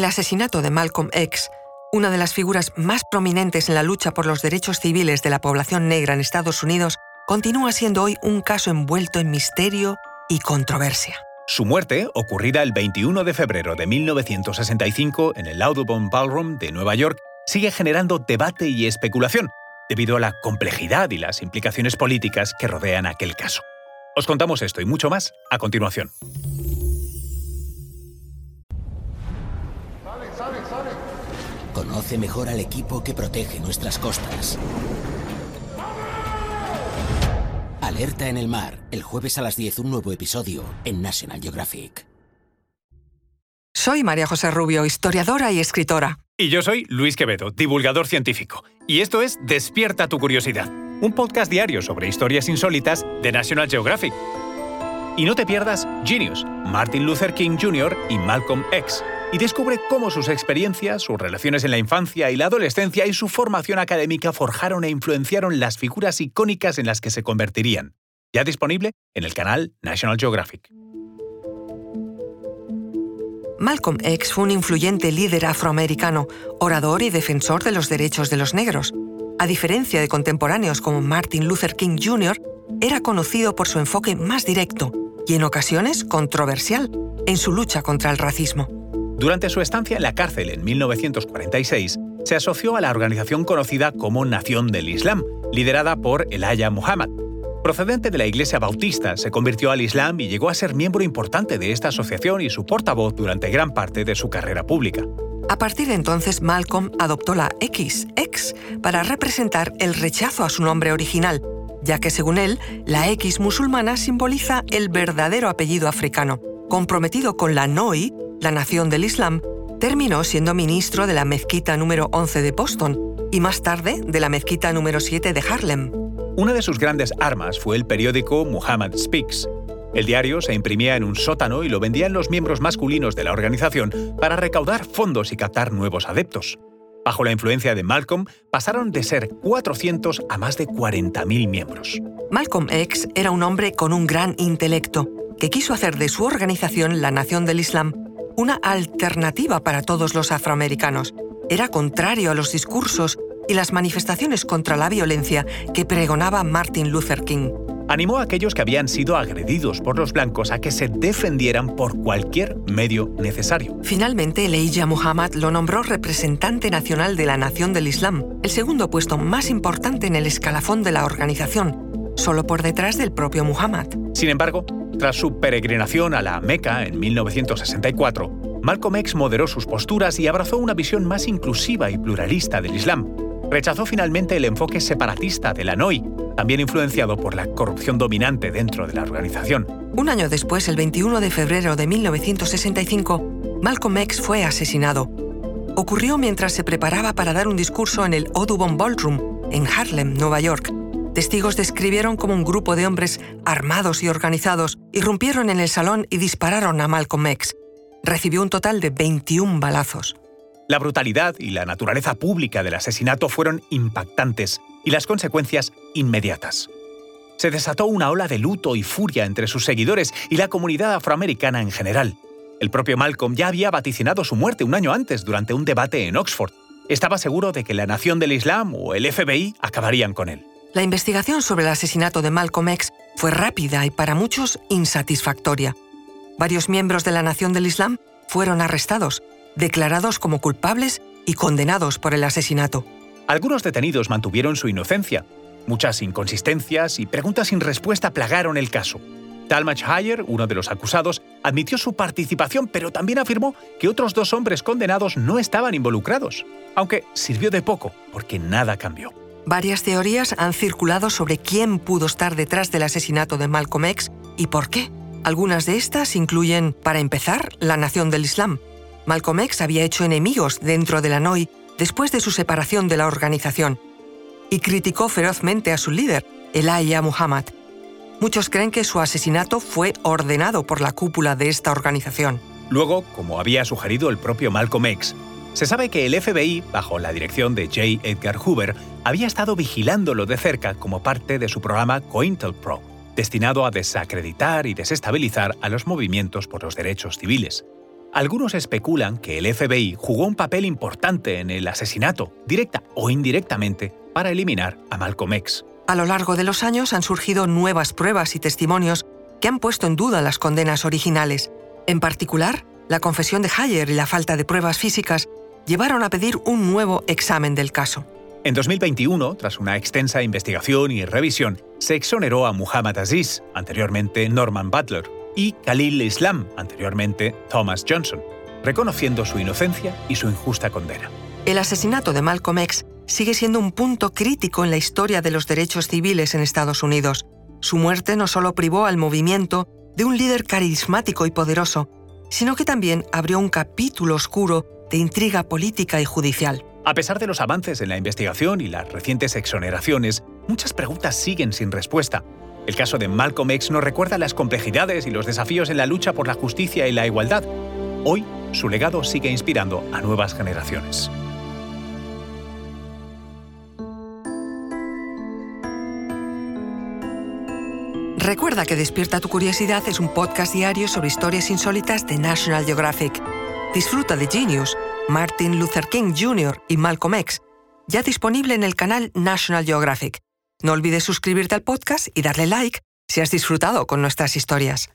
El asesinato de Malcolm X, una de las figuras más prominentes en la lucha por los derechos civiles de la población negra en Estados Unidos, continúa siendo hoy un caso envuelto en misterio y controversia. Su muerte, ocurrida el 21 de febrero de 1965 en el Audubon Ballroom de Nueva York, sigue generando debate y especulación, debido a la complejidad y las implicaciones políticas que rodean aquel caso. Os contamos esto y mucho más a continuación. Conoce mejor al equipo que protege nuestras costas. Alerta en el mar, el jueves a las 10 un nuevo episodio en National Geographic. Soy María José Rubio, historiadora y escritora. Y yo soy Luis Quevedo, divulgador científico. Y esto es Despierta tu curiosidad, un podcast diario sobre historias insólitas de National Geographic. Y no te pierdas Genius, Martin Luther King Jr. y Malcolm X. Y descubre cómo sus experiencias, sus relaciones en la infancia y la adolescencia y su formación académica forjaron e influenciaron las figuras icónicas en las que se convertirían. Ya disponible en el canal National Geographic. Malcolm X fue un influyente líder afroamericano, orador y defensor de los derechos de los negros. A diferencia de contemporáneos como Martin Luther King Jr., era conocido por su enfoque más directo y en ocasiones controversial en su lucha contra el racismo. Durante su estancia en la cárcel en 1946, se asoció a la organización conocida como Nación del Islam, liderada por Elijah Muhammad, Procedente de la Iglesia Bautista, se convirtió al Islam y llegó a ser miembro importante de esta asociación y su portavoz durante gran parte de su carrera pública. A partir de entonces, Malcolm adoptó la X, X, para representar el rechazo a su nombre original, ya que según él, la X musulmana simboliza el verdadero apellido africano. Comprometido con la NOI, la nación del Islam, terminó siendo ministro de la mezquita número 11 de Boston y más tarde de la mezquita número 7 de Harlem. Una de sus grandes armas fue el periódico Muhammad Speaks. El diario se imprimía en un sótano y lo vendían los miembros masculinos de la organización para recaudar fondos y captar nuevos adeptos. Bajo la influencia de Malcolm, pasaron de ser 400 a más de 40.000 miembros. Malcolm X era un hombre con un gran intelecto, que quiso hacer de su organización, la Nación del Islam, una alternativa para todos los afroamericanos. Era contrario a los discursos y las manifestaciones contra la violencia que pregonaba Martin Luther King. Animó a aquellos que habían sido agredidos por los blancos a que se defendieran por cualquier medio necesario. Finalmente, Elijah Muhammad lo nombró representante nacional de la Nación del Islam, el segundo puesto más importante en el escalafón de la organización, solo por detrás del propio Muhammad. Sin embargo, tras su peregrinación a la Meca en 1964, Malcolm X moderó sus posturas y abrazó una visión más inclusiva y pluralista del Islam, rechazó finalmente el enfoque separatista de la NOI, también influenciado por la corrupción dominante dentro de la organización. Un año después, el 21 de febrero de 1965, Malcolm X fue asesinado. Ocurrió mientras se preparaba para dar un discurso en el Audubon Ballroom, en Harlem, Nueva York. Testigos describieron como un grupo de hombres armados y organizados irrumpieron en el salón y dispararon a Malcolm X. Recibió un total de 21 balazos. La brutalidad y la naturaleza pública del asesinato fueron impactantes y las consecuencias inmediatas. Se desató una ola de luto y furia entre sus seguidores y la comunidad afroamericana en general. El propio Malcolm ya había vaticinado su muerte un año antes durante un debate en Oxford. Estaba seguro de que la Nación del Islam o el FBI acabarían con él. La investigación sobre el asesinato de Malcolm X fue rápida y para muchos insatisfactoria. Varios miembros de la Nación del Islam fueron arrestados declarados como culpables y condenados por el asesinato. Algunos detenidos mantuvieron su inocencia. Muchas inconsistencias y preguntas sin respuesta plagaron el caso. Talmadge Hayer, uno de los acusados, admitió su participación, pero también afirmó que otros dos hombres condenados no estaban involucrados, aunque sirvió de poco, porque nada cambió. Varias teorías han circulado sobre quién pudo estar detrás del asesinato de Malcolm X y por qué. Algunas de estas incluyen, para empezar, la Nación del Islam, Malcolm X había hecho enemigos dentro de la NOI después de su separación de la organización y criticó ferozmente a su líder, Elijah Muhammad. Muchos creen que su asesinato fue ordenado por la cúpula de esta organización. Luego, como había sugerido el propio Malcolm X, se sabe que el FBI, bajo la dirección de J. Edgar Hoover, había estado vigilándolo de cerca como parte de su programa COINTELPRO, destinado a desacreditar y desestabilizar a los movimientos por los derechos civiles. Algunos especulan que el FBI jugó un papel importante en el asesinato, directa o indirectamente, para eliminar a Malcolm X. A lo largo de los años han surgido nuevas pruebas y testimonios que han puesto en duda las condenas originales. En particular, la confesión de Hayer y la falta de pruebas físicas llevaron a pedir un nuevo examen del caso. En 2021, tras una extensa investigación y revisión, se exoneró a Muhammad Aziz, anteriormente Norman Butler, y Khalil Islam, anteriormente Thomas Johnson, reconociendo su inocencia y su injusta condena. El asesinato de Malcolm X sigue siendo un punto crítico en la historia de los derechos civiles en Estados Unidos. Su muerte no solo privó al movimiento de un líder carismático y poderoso, sino que también abrió un capítulo oscuro de intriga política y judicial. A pesar de los avances en la investigación y las recientes exoneraciones, muchas preguntas siguen sin respuesta. El caso de Malcolm X nos recuerda las complejidades y los desafíos en la lucha por la justicia y la igualdad. Hoy, su legado sigue inspirando a nuevas generaciones. Recuerda que Despierta tu Curiosidad es un podcast diario sobre historias insólitas de National Geographic. Disfruta de Genius, Martin Luther King Jr. y Malcolm X, ya disponible en el canal National Geographic. No olvides suscribirte al podcast y darle like si has disfrutado con nuestras historias.